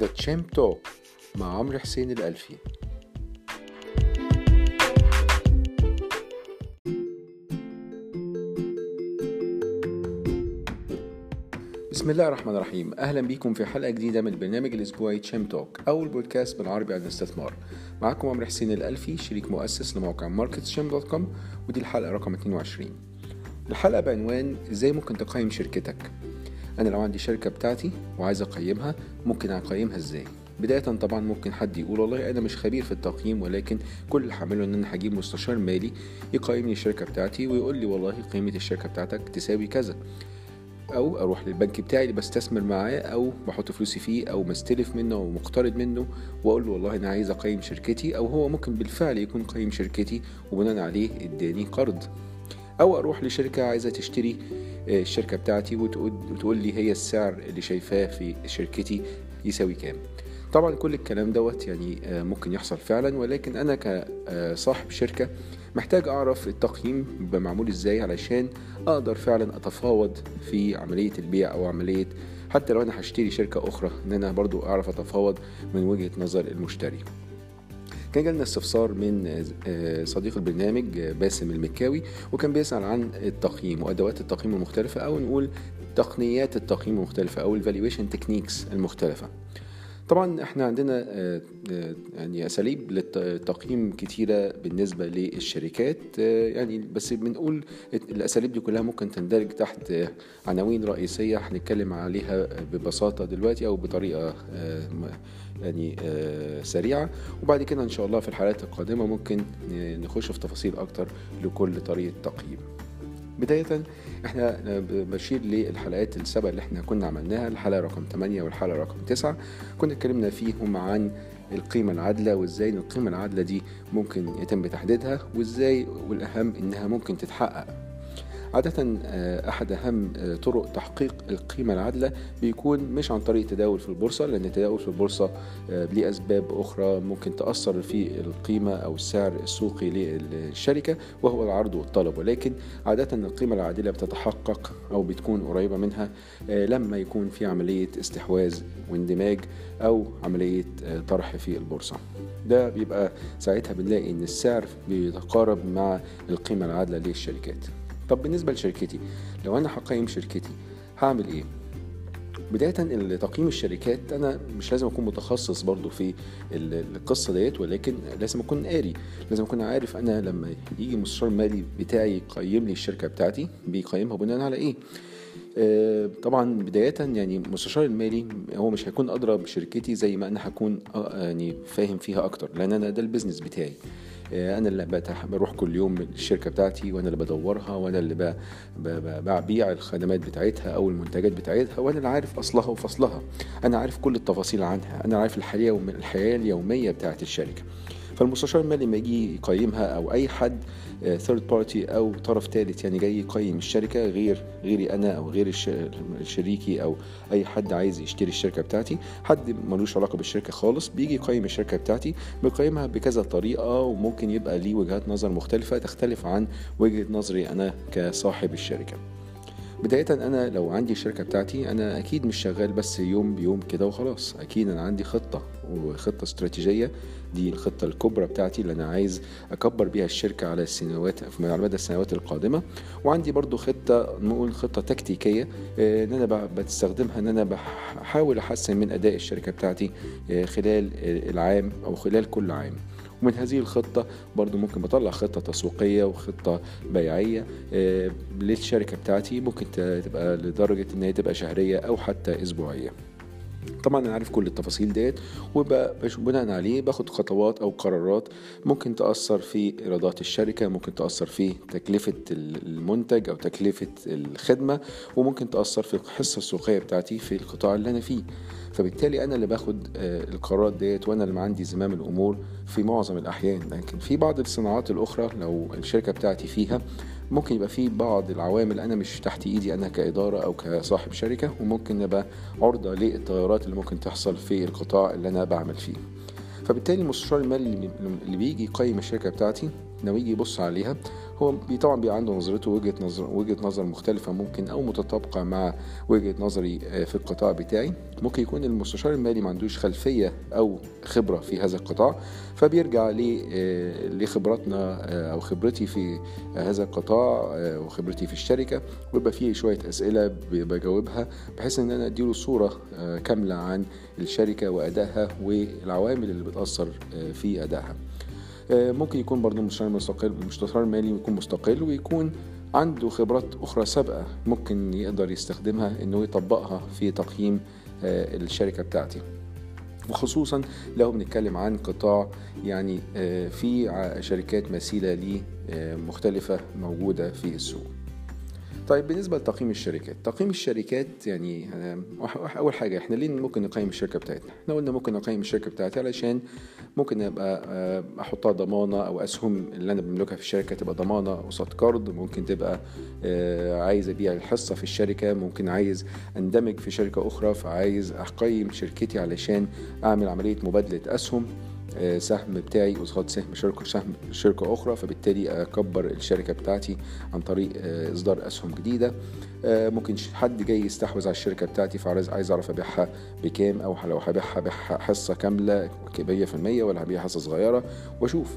The Champ Talk مع عمرو حسين الألفي. بسم الله الرحمن الرحيم. أهلا بيكم في حلقة جديدة من البرنامج الأسبوعي Champ Talk اول بودكاست بالعربي عن الاستثمار معاكم عمرو حسين الألفي شريك مؤسس لموقع MarketChamp dot com ودي الحلقة رقم 22 الحلقة بعنوان إزاي ممكن تقيم شركتك؟ أنا لو عندي شركة بتاعتي وعايز أقيمها ممكن أقيمها إزاي؟ بداية طبعا ممكن حد يقول والله أنا مش خبير في التقييم ولكن كل اللي هعمله إن أنا هجيب مستشار مالي يقيم لي الشركة بتاعتي ويقول لي والله قيمة الشركة بتاعتك تساوي كذا. أو أروح للبنك بتاعي اللي بستثمر معاه أو بحط فلوسي فيه أو مستلف منه أو مقترض منه وأقول له والله أنا عايز أقيم شركتي أو هو ممكن بالفعل يكون قيم شركتي وبناء عليه اداني قرض. أو أروح لشركة عايزة تشتري الشركة بتاعتي وتقول, لي هي السعر اللي شايفاه في شركتي يساوي كام. طبعا كل الكلام دوت يعني ممكن يحصل فعلا ولكن أنا كصاحب شركة محتاج أعرف التقييم بيبقى معمول إزاي علشان أقدر فعلا أتفاوض في عملية البيع أو عملية حتى لو أنا هشتري شركة أخرى إن أنا برضو أعرف أتفاوض من وجهة نظر المشتري. كان جالنا استفسار من صديق البرنامج باسم المكاوي وكان بيسأل عن التقييم وأدوات التقييم المختلفة أو نقول تقنيات التقييم المختلفة أو ال valuation techniques المختلفة. طبعا إحنا عندنا يعني أساليب للتقييم كتيرة بالنسبة للشركات يعني بس بنقول الأساليب دي كلها ممكن تندرج تحت عناوين رئيسية هنتكلم عليها ببساطة دلوقتي أو بطريقة يعني سريعة. وبعد كده إن شاء الله في الحلقات القادمة ممكن نخش في تفاصيل أكتر لكل طريقة تقييم. بداية إحنا بشير للحلقات السبع اللي إحنا كنا عملناها الحلقة رقم 8 والحلقة رقم 9 كنا اتكلمنا فيهم عن القيمة العادلة وإزاي القيمة العادلة دي ممكن يتم تحديدها وإزاي والأهم إنها ممكن تتحقق. عادة أحد أهم طرق تحقيق القيمة العادلة بيكون مش عن طريق التداول في البورصة لأن التداول في البورصة ليه أسباب أخرى ممكن تأثر في القيمة أو السعر السوقي للشركة وهو العرض والطلب. ولكن عادة القيمة العادلة بتتحقق أو بتكون قريبة منها لما يكون في عملية استحواذ واندماج أو عملية طرح في البورصة. ده بيبقى ساعتها بنلاقي إن السعر بيتقارب مع القيمة العادلة للشركات. طب بالنسبة لشركتي لو أنا هقيم شركتي هعمل إيه؟ بداية تقييم الشركات أنا مش لازم أكون متخصص برضو في القصة ديت ولكن لازم أكون قاري. لازم أكون عارف أنا لما يجي مستشار مالي بتاعي يقيم لي الشركة بتاعتي بيقيمها بناء على إيه؟ طبعا بداية يعني المستشار المالي هو مش هيكون أدرى بشركتي زي ما أنا هكون يعني فاهم فيها أكتر لأن أنا ده البيزنس بتاعي. أنا اللي بروح كل يوم الشركة بتاعتي وأنا اللي بدورها وأنا اللي ببيع الخدمات بتاعتها أو المنتجات بتاعتها وأنا اللي عارف أصلها وفصلها. أنا عارف كل التفاصيل عنها. أنا عارف الحياة الحياة اليومية بتاعت الشركة. فالمستشار المالي لما يجي يقيمها أو أي حد third party أو طرف ثالث يعني جاي يقيم الشركة غير غيري أنا أو غير شريكي أو أي حد عايز يشتري الشركة بتاعتي. حد ملوش علاقة بالشركة خالص بيجي يقيم الشركة بتاعتي بيقيمها بكذا طريقة وممكن يبقى ليه وجهات نظر مختلفة تختلف عن وجهة نظري أنا كصاحب الشركة. بداية أنا لو عندي الشركة بتاعتي أنا أكيد مش شغال بس يوم بيوم كده وخلاص. أكيد أنا عندي خطة وخطة استراتيجية. دي الخطة الكبرى بتاعتي اللي أنا عايز أكبر بيها الشركة على السنوات على مدى السنوات القادمة. وعندي برضو خطة نقول خطة تكتيكية إن أنا بستخدمها إن أنا بحاول أحسن من أداء الشركة بتاعتي خلال العام أو خلال كل عام. ومن هذه الخطة. برضو ممكن بطلع خطة تسويقية وخطة بيعية. للشركة بتاعتي ممكن تبقى لدرجة ان هي تبقى شهرية أو حتى أسبوعية. طبعا أنا عارف كل التفاصيل ديت وبناء عليه باخد خطوات أو قرارات ممكن تأثر في إيرادات الشركة ممكن تأثر في تكلفة المنتج أو تكلفة الخدمة وممكن تأثر في الحصه السوقية بتاعتي في القطاع اللي أنا فيه. فبالتالي أنا اللي باخد القرارات ديت وأنا اللي عندي زمام الأمور في معظم الأحيان. لكن في بعض الصناعات الأخرى لو الشركة بتاعتي فيها ممكن يبقى في بعض العوامل أنا مش تحت إيدي أنا كإدارة أو كصاحب شركة وممكن نبقى عرضة للتغيرات اللي ممكن تحصل في القطاع اللي أنا بعمل فيه. فبالتالي المستشار المالي اللي بيجي يقيم الشركة بتاعتي لما يجي يبص عليها هو طبعا بيبقى عنده نظرته وجهة نظر وجهة نظر مختلفة ممكن أو متطابقة مع وجهة نظري في القطاع بتاعي. ممكن يكون المستشار المالي ما عندوش خلفية أو خبرة في هذا القطاع فبيرجع لخبراتنا أو خبرتي في هذا القطاع وخبرتي في الشركة. ويبقى فيه شوية أسئلة بجاوبها بحيث إن أنا أديله صورة كاملة عن الشركة وأدائها والعوامل اللي بتأثر في أدائها. ممكن يكون برضه مستشار مستقل المستشار المالي يكون مستقل ويكون عنده خبرات أخرى سابقة ممكن يقدر يستخدمها إنه يطبقها في تقييم الشركة بتاعتي. وخصوصا لو بنتكلم عن قطاع يعني في شركات مثيلة ليه مختلفة موجودة في السوق. طيب بالنسبة لتقييم الشركات تقييم الشركات يعني أول حاجة إحنا ليه ممكن نقيم الشركة بتاعتنا؟ إحنا قلنا ممكن نقيم الشركة بتاعتي علشان ممكن أبقى أحطها ضمانة أو أسهم اللي أنا بملكها في الشركة تبقى ضمانة قصاد قرض ممكن تبقى عايز أبيع الحصة في الشركة ممكن عايز أندمج في شركة أخرى فعايز أقيم شركتي علشان أعمل عملية مبادلة أسهم. سهم بتاعي قصاد سهم شركة سهم شركة أخرى فبالتالي أكبر الشركة بتاعتي عن طريق إصدار أسهم جديدة. ممكن حد جاي يستحوذ على الشركة بتاعتي فعايز عايز أعرف أبيعها بكام أو لو هبيعها حصة كاملة مية في المية ولا هبيع حصة صغيرة؟ وأشوف.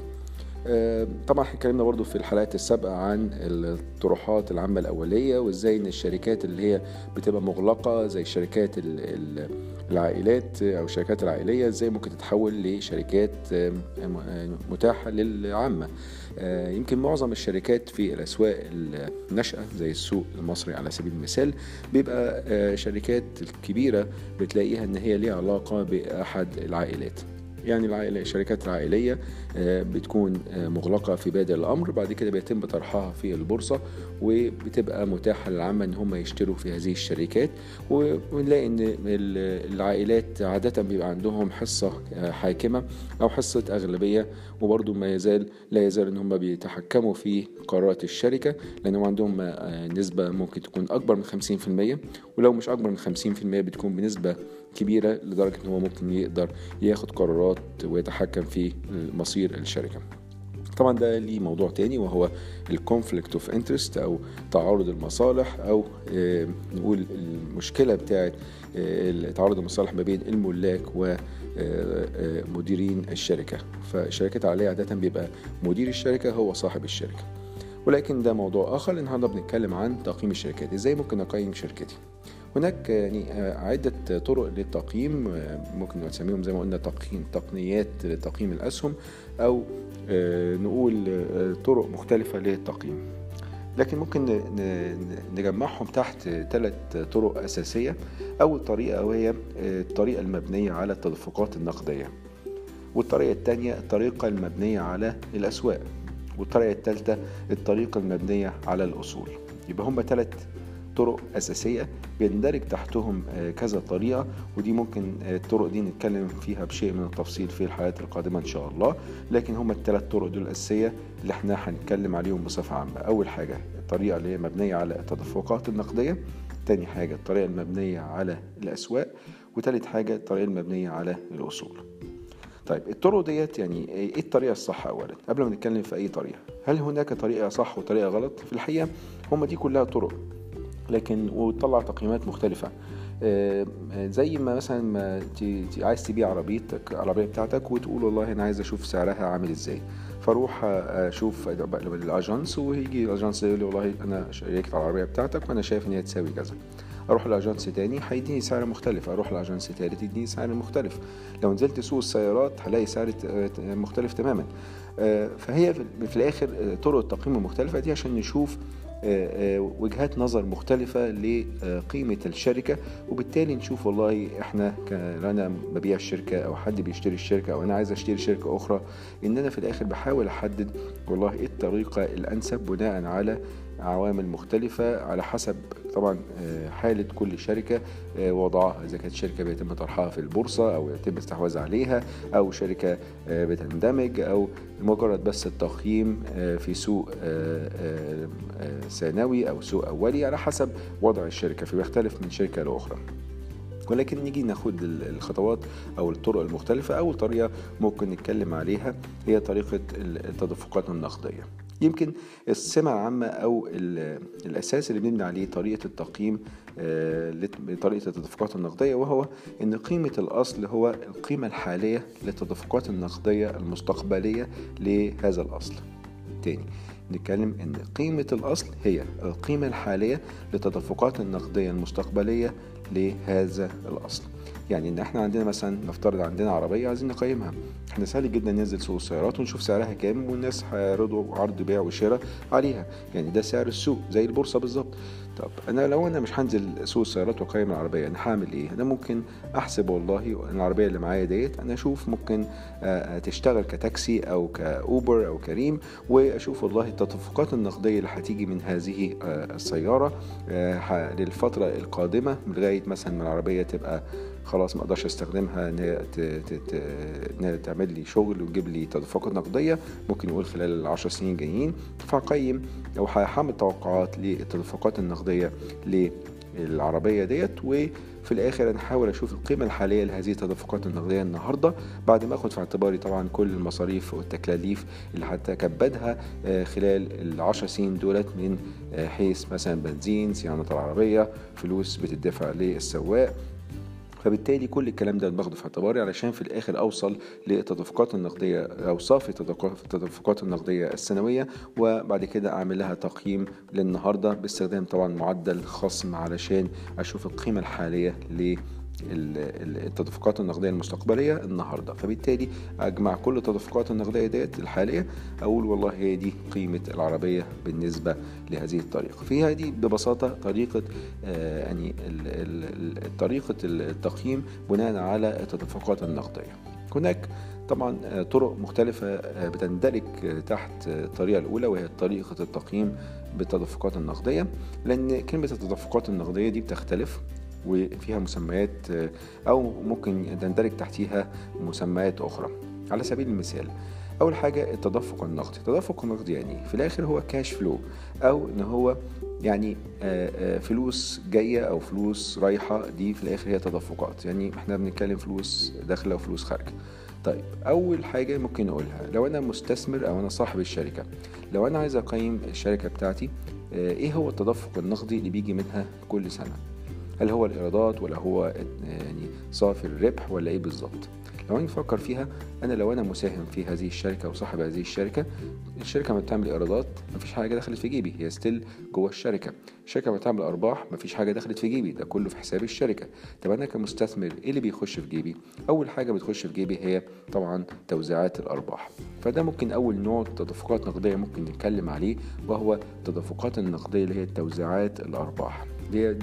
طبعا اتكلمنا برضو في الحلقات السابقة عن الطروحات العامة الأولية وإزاي إن الشركات اللي هي بتبقى مغلقة زي الشركات العائلات أو الشركات العائلية إزاي ممكن تتحول لشركات متاحة للعامة. يمكن معظم الشركات في الأسواق الناشئة زي السوق المصري على سبيل المثال بيبقى شركات كبيرة بتلاقيها إن هي ليها علاقة بأحد العائلات. يعني العائلة الشركات العائلية بتكون مغلقة في بادئ الأمر بعد كده بيتم طرحها في البورصة وبتبقى متاحة للعامة إن هم يشتروا في هذه الشركات ونلاقي إن العائلات عادة بيبقى عندهم حصة حاكمة أو حصة أغلبية وبرضه ما يزال لا يزال إن هم بيتحكموا في قرارات الشركة لأنهم عندهم نسبة ممكن تكون أكبر من 50% ولو مش أكبر من 50% بتكون بنسبة كبيرة لدرجة إن هو ممكن يقدر ياخد قرارات ويتحكم في مصير الشركة. طبعا ده ليه موضوع تاني وهو ال conflict of interest أو تعارض المصالح أو نقول المشكلة بتاعه تعارض المصالح ما بين الملاك ومديرين الشركة. فالشركات العائلية عادة بيبقى مدير الشركة هو صاحب الشركة. ولكن ده موضوع آخر النهارده بنتكلم عن تقييم الشركات. إزاي ممكن اقيم شركتي؟ هناك يعني عدة طرق للتقييم ممكن نسميهم زي ما قلنا تقييم تقنيات لتقييم الأسهم أو نقول طرق مختلفة للتقييم. لكن ممكن نجمعهم تحت ثلاث طرق أساسية. أول طريقة وهي الطريقة المبنية على التدفقات النقدية. والطريقة الثانية الطريقة المبنية على الأسواق. والطريقة الثالثة الطريقة المبنية على الأصول. يبقى هم ثلاث طرق أساسية بيندرج تحتهم كذا طريقة ودي ممكن الطرق دي نتكلم فيها بشيء من التفصيل في الحلقات القادمة إن شاء الله. لكن هم الثلاث طرق دول الأساسية اللي إحنا هنتكلم عليهم بصفة عامة. أول حاجة الطريقة اللي هي مبنية على التدفقات النقدية. تاني حاجة الطريقة المبنية على الأسواق. وتالت حاجة الطريقة المبنية على الأصول. طيب الطرق ديت يعني إيه الطريقة الصح اولا؟ قبل ما نتكلم في أي طريقة هل هناك طريقة صح وطريقة غلط؟ في الحقيقة هم دي كلها طرق. لكن وتطلع تقييمات مختلفة. زي ما مثلا ما عايز تبيع عربيتك العربية بتاعتك وتقول والله أنا عايز أشوف سعرها عامل إزاي. فأروح أشوف الأجانس ويجي الأجانس يقول لي والله أنا شيكت على العربية بتاعتك وأنا شايف إن هي تساوي كذا. أروح لاجانس تاني هيديني سعر مختلف. أروح لاجانس تالت يديني سعر مختلف. لو نزلت سوق السيارات هلاقي سعر مختلف تماما. فهي في الآخر طرق التقييم المختلفة دي عشان نشوف وجهات نظر مختلفة لقيمة الشركة وبالتالي نشوف والله إحنا أنا ببيع الشركة أو حد بيشتري الشركة أو أنا عايز أشتري شركة أخرى إن أنا في الآخر بحاول أحدد والله إيه الطريقة الأنسب بناء على عوامل مختلفة على حسب طبعا حالة كل شركة وضعها إذا كانت شركة بيتم طرحها في البورصة أو يتم الاستحواذ عليها أو شركة بتندمج أو مجرد بس التقييم في سوق ثانوي أو سوق أولي على حسب وضع الشركة فبيختلف من شركة لأخرى ولكن نيجي ناخد الخطوات أو الطرق المختلفة أول طريقة ممكن نتكلم عليها هي طريقة التدفقات النقدية. يمكن السمة العامة أو الأساس اللي بنبني عليه طريقة التقييم بطريقة التدفقات النقدية وهو أن قيمة الأصل هو القيمة الحالية للتدفقات النقدية المستقبلية لهذا الأصل. تاني نتكلم إن قيمة الأصل هي القيمة الحالية للتدفقات النقدية المستقبلية لهذا الأصل. يعني إن إحنا عندنا مثلا نفترض عندنا عربية عايزين نقيمها. إحنا سهل جدا ننزل سوق السيارات ونشوف سعرها كام والناس هيعرضوا عرض بيع وشراء عليها. يعني ده سعر السوق زي البورصة بالظبط. طب أنا لو أنا مش هنزل سوق السيارات وأقيم العربية أنا هعمل إيه؟ أنا ممكن أحسب والله العربية اللي معايا ديت أنا أشوف ممكن تشتغل كتاكسي أو كأوبر أو كريم وأشوف والله التدفقات النقدية اللي هتيجي من هذه السيارة للفترة القادمة لغاية مثلا ما العربية تبقى خلاص ما أقدرش استخدمها انها تعمل لي شغل وتجيب لي تدفقات نقدية ممكن يقول خلال العشر سنين جايين فهقيم أو هعمل توقعات للتدفقات النقدية للعربية ديت وفي الآخر أنا هحاول أشوف القيمة الحالية لهذه التدفقات النقدية النهارده. بعد ما آخد في اعتباري طبعا كل المصاريف والتكاليف اللي هتكبدها خلال العشر سنين دولت من حيث مثلا بنزين صيانة العربية فلوس بتدفع للسواق. فبالتالي كل الكلام ده باخده في اعتباري علشان في الآخر اوصل للتدفقات النقدية أو صافي التدفقات النقدية السنوية وبعد كده اعمل لها تقييم للنهاردة باستخدام طبعا معدل خصم علشان أشوف القيمة الحالية ل التدفقات النقدية المستقبلية النهارده. فبالتالي أجمع كل التدفقات النقدية ديت الحالية أقول والله هي دي قيمة العربية بالنسبة لهذه الطريقة. فيها دي ببساطة طريقة آه يعني طريقة التقييم بناء على التدفقات النقدية. هناك طبعا طرق مختلفة بتندرج تحت الطريقة الأولى وهي طريقة التقييم بالتدفقات النقدية. لأن كلمة التدفقات النقدية دي بتختلف. وفيها مسميات أو ممكن تندرج تحتيها مسميات أخرى. على سبيل المثال أول حاجة التدفق النقدي. التدفق النقدي يعني في الآخر هو كاش فلو أو إن هو يعني فلوس جاية أو فلوس رايحة دي في الآخر هي تدفقات. يعني إحنا بنتكلم فلوس داخلة وفلوس خارجة. طيب أول حاجة ممكن نقولها لو أنا مستثمر أو أنا صاحب الشركة لو أنا عايز أقيم الشركة بتاعتي إيه هو التدفق النقدي اللي بيجي منها كل سنة؟ هل هو الإيرادات ولا هو يعني صافي الربح ولا إيه بالظبط؟ لو أنا نفكر فيها أنا لو أنا مساهم في هذه الشركة أو صاحب هذه الشركة الشركة ما بتعمل إيرادات مفيش حاجة دخلت في جيبي هي still جوه الشركة. الشركة ما بتعمل أرباح مفيش حاجة دخلت في جيبي ده كله في حساب الشركة. طب أنا كمستثمر إيه اللي بيخش في جيبي؟ أول حاجة بتخش في جيبي هي طبعا توزيعات الأرباح. فده ممكن أول نوع تدفقات نقدية ممكن نتكلم عليه وهو التدفقات النقدية اللي هي توزيعات الأرباح اللي هي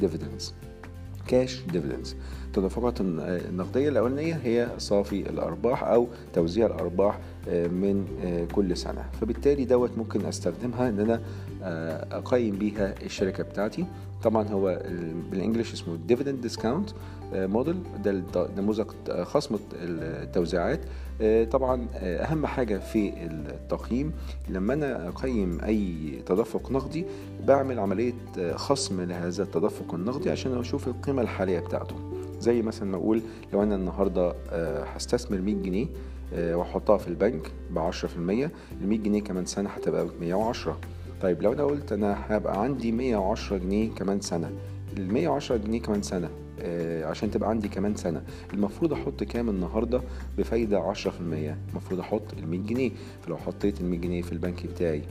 cash dividends التدفقات النقدية الأولانية هي صافي الأرباح أو توزيع الأرباح من كل سنة. فبالتالي دوت ممكن أستخدمها إن أنا أقيم بيها الشركة بتاعتي. طبعا هو بال English اسمه dividend discount model ده نموذج خصم التوزيعات. طبعا أهم حاجة في التقييم لما أنا أقيم أي تدفق نقدي بعمل عملية خصم لهذا التدفق النقدي عشان أشوف القيمة الحالية بتاعته. زي مثلا ما أقول لو أنا النهارده هستثمر 100 جنيه وأحطها في البنك ب 10% ال 100 جنيه كمان سنة هتبقى 110 طيب لو أنا قلت أنا هبقى عندي 110 جنيه كمان سنة ال 110 جنيه كمان سنة آه عشان تبقى عندي كمان سنة المفروض أحط كام النهاردة؟ بفايدة عشرة في المية المفروض أحط المية جنيه فلو حطيت المية جنيه في البنك بتاعي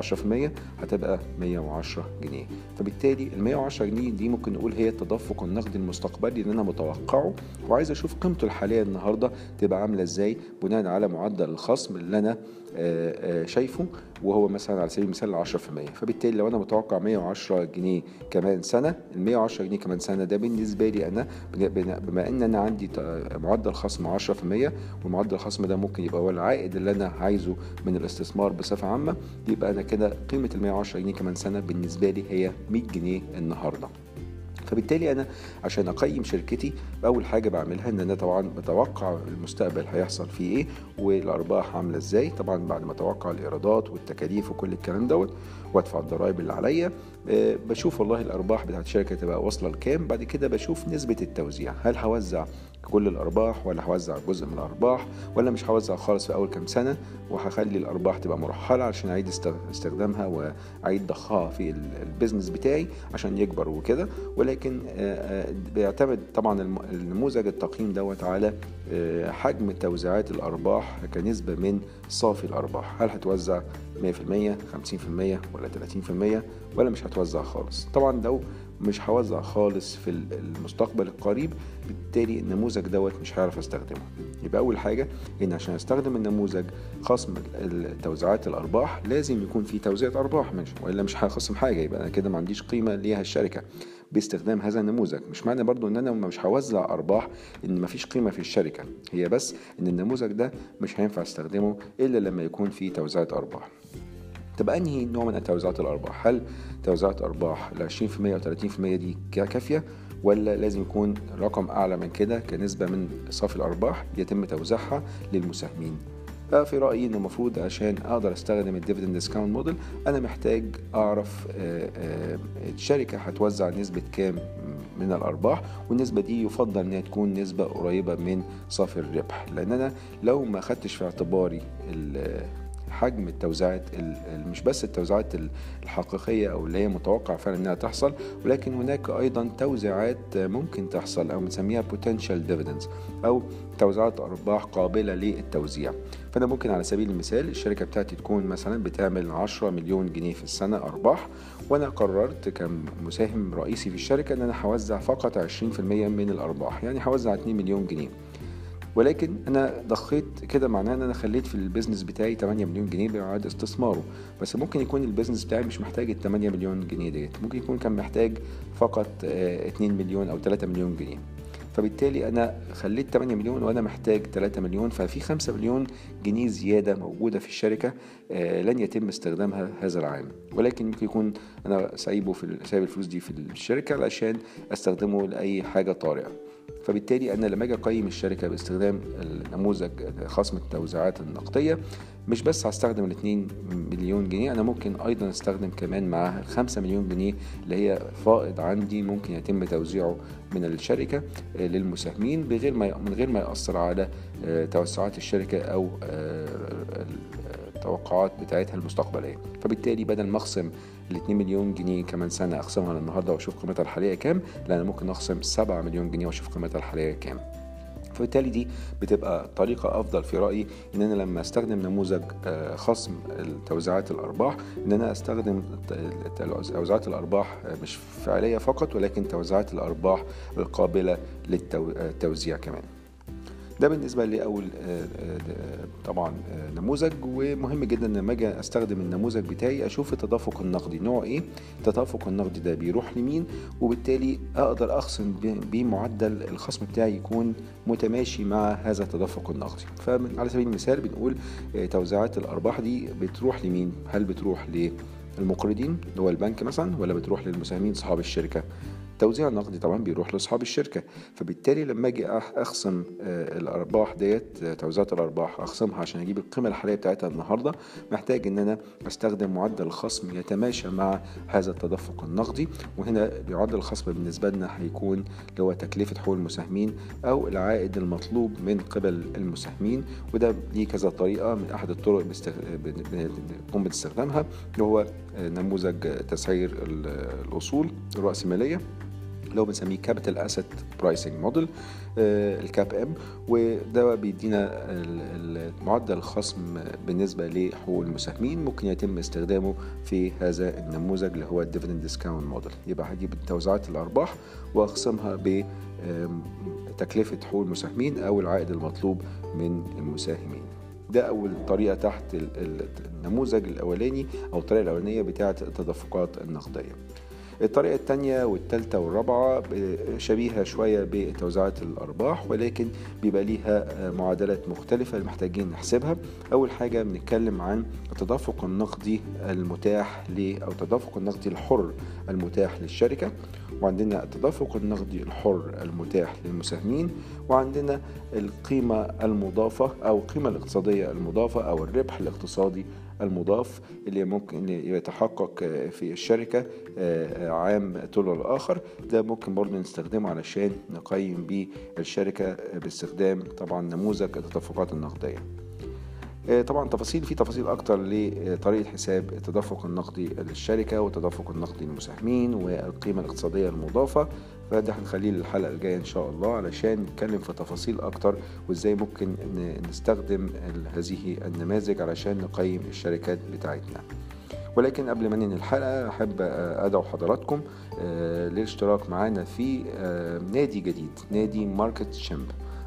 في المية هتبقى مية وعشرة جنيه. فبالتالي المية وعشرة جنيه دي ممكن نقول هي التدفق النقدي المستقبلي اللي أنا متوقعه وعايز أشوف قيمته الحالية النهاردة تبقى عاملة إزاي بناء على معدل الخصم اللي آآ شايفه وهو مثلا على سبيل المثال 10% فبالتالي لو أنا متوقع 110 جنيه كمان سنة ال 110 جنيه كمان سنة ده بالنسبة لي أنا بما إن أنا عندي معدل خصم 10% والمعدل الخصم ده ممكن يبقى هو العائد اللي أنا عايزه من الاستثمار بصفة عامة يبقى أنا كده قيمة ال 110 جنيه كمان سنة بالنسبة لي هي 100 جنيه النهارده. فبالتالي أنا عشان أقيم شركتي أول حاجة بعملها إن أنا طبعا بتوقع المستقبل هيحصل فيه إيه والأرباح عاملة إزاي. طبعا بعد ما أتوقع الإيرادات والتكاليف وكل الكلام دوت وادفع الضرائب اللي عليا. آه، بشوف والله الأرباح بتاعت الشركة تبقى واصلة لكام. بعد كده بشوف نسبة التوزيع. هل هوزع كل الأرباح ولا هوزع جزء من الأرباح ولا مش هوزع خالص في أول كام سنة؟ وهخلي الأرباح تبقى مرحلة عشان أعيد استخدامها وأعيد ضخها في البيزنس بتاعي عشان يكبر وكده. ولكن آه، آه، بيعتمد طبعا النموذج التقييم دوت على حجم توزيعات الأرباح كنسبة من صافي الأرباح. هل هتوزع 100% 50% ولا 30% ولا مش هتوزع خالص. طبعا لو مش هوزع خالص في المستقبل القريب بالتالي النموذج دوت مش هعرف أستخدمه. يبقى أول حاجة إن عشان أستخدم النموذج خصم توزيعات الأرباح لازم يكون في توزيع أرباح مش وإلا مش هخصم حاجة يبقى أنا كده ما عنديش قيمة ليها الشركة باستخدام هذا النموذج. مش معنى برضو إن أنا مش هوزع أرباح إن مفيش قيمة في الشركة. هي بس إن النموذج ده مش هينفع أستخدمه إلا لما يكون في توزيعات أرباح. طب أنهي نوع من توزيعات الأرباح؟ هل توزيعات أرباح ل 20% أو 30% دي كافية ولا لازم يكون رقم أعلى من كده كنسبة من صافي الأرباح يتم توزيعها للمساهمين؟ في رأيي ان المفروض عشان أقدر أستخدم ال dividend discount model أنا محتاج أعرف آه، آه، الشركة هتوزع نسبة كام من الأرباح والنسبة دي يفضل إنها تكون نسبة قريبة من صافي الربح. لأن أنا لو ما خدتش في اعتباري حجم التوزيعات مش بس التوزيعات الحقيقية أو اللي هي متوقع فعلا إنها تحصل ولكن هناك أيضا توزيعات ممكن تحصل أو بنسميها potential dividends أو توزيعات أرباح قابلة للتوزيع. فأنا ممكن على سبيل المثال الشركة بتاعتي تكون مثلا بتعمل 10 مليون جنيه في السنة أرباح وأنا قررت كمساهم رئيسي في الشركة إن أنا هوزع فقط 20% من الأرباح يعني هوزع 2 مليون جنيه. ولكن أنا ضخيت كده معناه إن أنا خليت في البيزنس بتاعي 8 مليون جنيه بيعاد استثماره. بس ممكن يكون ال business بتاعي مش محتاج ال 8 مليون جنيه ديت. ممكن يكون كان محتاج فقط 2 آه، مليون أو 3 مليون جنيه. فبالتالي أنا خليت 8 مليون وأنا محتاج 3 مليون ففي 5 مليون جنيه زيادة موجودة في الشركة آه، لن يتم استخدامها هذا العام. ولكن ممكن يكون أنا سايبه في سايب الفلوس دي في الشركة علشان أستخدمه لأي حاجة طارئة. فبالتالي أنا لما أجي اقيم الشركة باستخدام النموذج خصم التوزيعات النقدية؟ مش بس هستخدم ال 2 مليون جنيه أنا ممكن أيضا أستخدم كمان معاها ال 5 مليون جنيه اللي هي فائض عندي ممكن يتم توزيعه من الشركة للمساهمين بغير ما من غير ما يأثر على آه، توسعات الشركة أو آه، التوقعات بتاعتها المستقبلية. فبالتالي بدل ما أخصم ال 2 مليون جنيه كمان سنة اقسمها النهارده وأشوف قيمتها الحالية كام لا أنا ممكن أخصم 7 مليون جنيه وأشوف قيمتها الحالية كام. فبالتالي دي بتبقى طريقة أفضل في رأيي إن أنا لما أستخدم نموذج آه، خصم توزيعات الأرباح إن أنا أستخدم توزيعات الأرباح آه، مش فعلية فقط ولكن توزيعات الأرباح القابلة للتوزيع كمان. ده بالنسبة لاول آه، آه، طبعا آه، نموذج ومهم جدا لما أجي أستخدم النموذج بتاعي أشوف التدفق النقدي. نوع إيه؟ التدفق النقدي ده بيروح لمين؟ وبالتالي أقدر اخصم بمعدل الخصم بتاعي يكون متماشي مع هذا التدفق النقدي. فعلى سبيل المثال بنقول توزيعات الأرباح دي بتروح لمين؟ هل بتروح للمقرضين اللي هو البنك مثلا ولا بتروح للمساهمين صحاب الشركة؟ التوزيع النقدي طبعا بيروح لأصحاب الشركة. فبالتالي لما أجي أخصم آه، الأرباح ديت آه، توزيعات الأرباح أخصمها عشان أجيب القيمة الحالية بتاعتها النهارده محتاج إن أنا أستخدم معدل الخصم يتماشى مع هذا التدفق النقدي. وهنا معدل الخصم بالنسبة لنا هيكون اللي هو تكلفة حقوق المساهمين أو العائد المطلوب من قبل المساهمين. وده ليه كذا طريقة من أحد الطرق بنقوم باستخدامها اللي هو آه، نموذج تسعير الأصول الرأسمالية. اللي هو بنسميه capital asset pricing model ال CAPM وده بيدينا معدل الخصم بالنسبة لحقوق المساهمين ممكن يتم استخدامه في هذا النموذج اللي هو ال dividend discount model يبقى هجيب توزيعات الأرباح وأخصمها بتكلفه حقوق المساهمين أو العائد المطلوب من المساهمين. ده أول طريقة تحت النموذج الأولاني أو الطريقة الأولانية بتاعة التدفقات النقدية. الطريقة التانية والتالتة والرابعة شبيهة شوية بتوزيعات الأرباح ولكن بيبقى ليها معادلات مختلفة محتاجين نحسبها. أول حاجة بنتكلم عن التدفق النقدي المتاح ل أو التدفق النقدي الحر المتاح للشركة وعندنا التدفق النقدي الحر المتاح للمساهمين وعندنا القيمة المضافة أو القيمة الاقتصادية المضافة أو الربح الاقتصادي المضاف اللي ممكن يتحقق في الشركة عام طول الآخر ده ممكن برضه نستخدمه علشان نقيم بيه الشركة باستخدام طبعا نموذج التدفقات النقدية. طبعا تفاصيل في تفاصيل أكتر لطريقة حساب التدفق النقدي للشركة والتدفق النقدي للمساهمين والقيمة الاقتصادية المضافة. فده هنخليه للحلقه الجاية إن شاء الله علشان نتكلم في تفاصيل أكتر وإزاي ممكن نستخدم هذه النماذج علشان نقيم الشركات بتاعتنا. ولكن قبل ما ننهي الحلقة أحب أدعو حضراتكم للاشتراك معانا في نادي جديد نادي Market Chimp.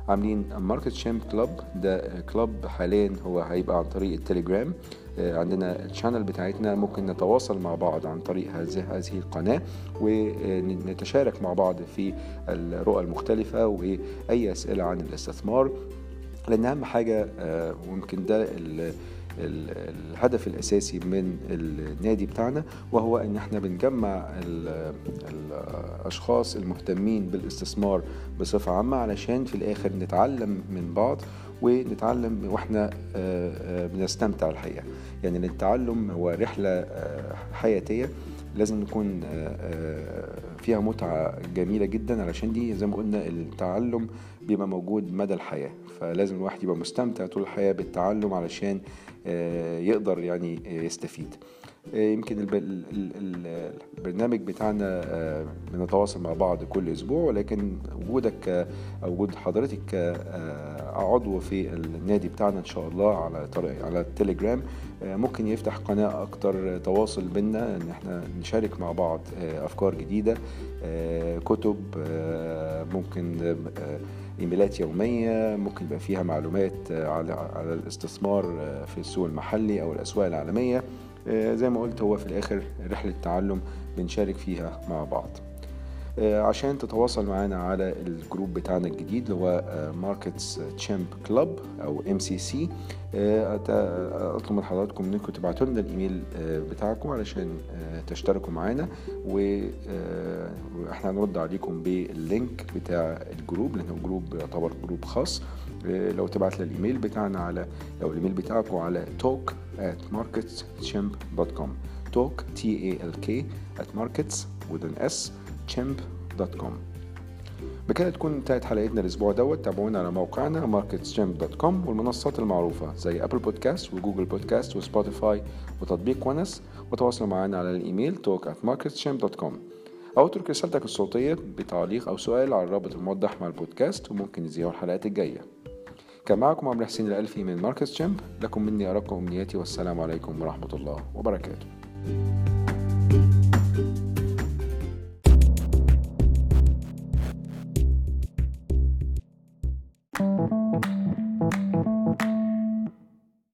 عاملين Market Chimp Club ده club حاليا هو هيبقى عن طريق التليجرام. عندنا ال channel بتاعتنا ممكن نتواصل مع بعض عن طريق هذه القناة ونتشارك مع بعض في الرؤى المختلفة وأي أسئلة عن الاستثمار. لأن أهم حاجة ويمكن ده الهدف الأساسي من النادي بتاعنا وهو إن إحنا بنجمع الأشخاص المهتمين بالاستثمار بصفة عامة علشان في الآخر نتعلم من بعض ونتعلم وإحنا بنستمتع الحقيقة. يعني التعلم هو رحلة حياتية لازم نكون فيها متعة جميلة جدا علشان دي زي ما قلنا التعلم بيبقى موجود مدى الحياة. فلازم الواحد يبقى مستمتع طول الحياة بالتعلم علشان يقدر يعني يستفيد. يمكن البرنامج بتاعنا بنتواصل مع بعض كل أسبوع ولكن وجودك أو وجود حضرتك عضو في النادي بتاعنا إن شاء الله على على التليجرام ممكن يفتح قناة أكتر تواصل بينا إن إحنا نشارك مع بعض أفكار جديدة كتب ممكن إيميلات يومية ممكن يبقى فيها معلومات على على الاستثمار في السوق المحلي أو الأسواق العالمية. زي ما قلت هو في الآخر رحلة تعلم بنشارك فيها مع بعض. عشان تتواصل معنا على ال group بتاعنا الجديد اللي هو Markets Chimp Club أو MCC أطلب من حضراتكم إنكم تبعتوا لنا الإيميل بتاعكم علشان تشتركوا معانا. وإحنا هنرد عليكم بال link بتاع ال group لأنه group يعتبر group خاص. لو تبعت لنا الإيميل بتاعنا على لو الإيميل بتاعكم على talk at marketschimp.com talk t a l k at markets with an s. chimp.com بكده تكون انتهت حلقتنا الأسبوع دوت. تابعونا على موقعنا marketschimp.com والمنصات المعروفة زي Apple Podcast و Google Podcast و Spotify وتطبيق ونس. وتواصلوا معنا على الإيميل talk at marketschimp.com أو اترك رسالتك الصوتية بتعليق أو سؤال على الرابط الموضح مع البودكاست وممكن نذيعه الحلقات الجاية. كان معكم عمرو حسين الألفي من Market Chimp لكم مني أرق أمنياتي والسلام عليكم ورحمة الله وبركاته.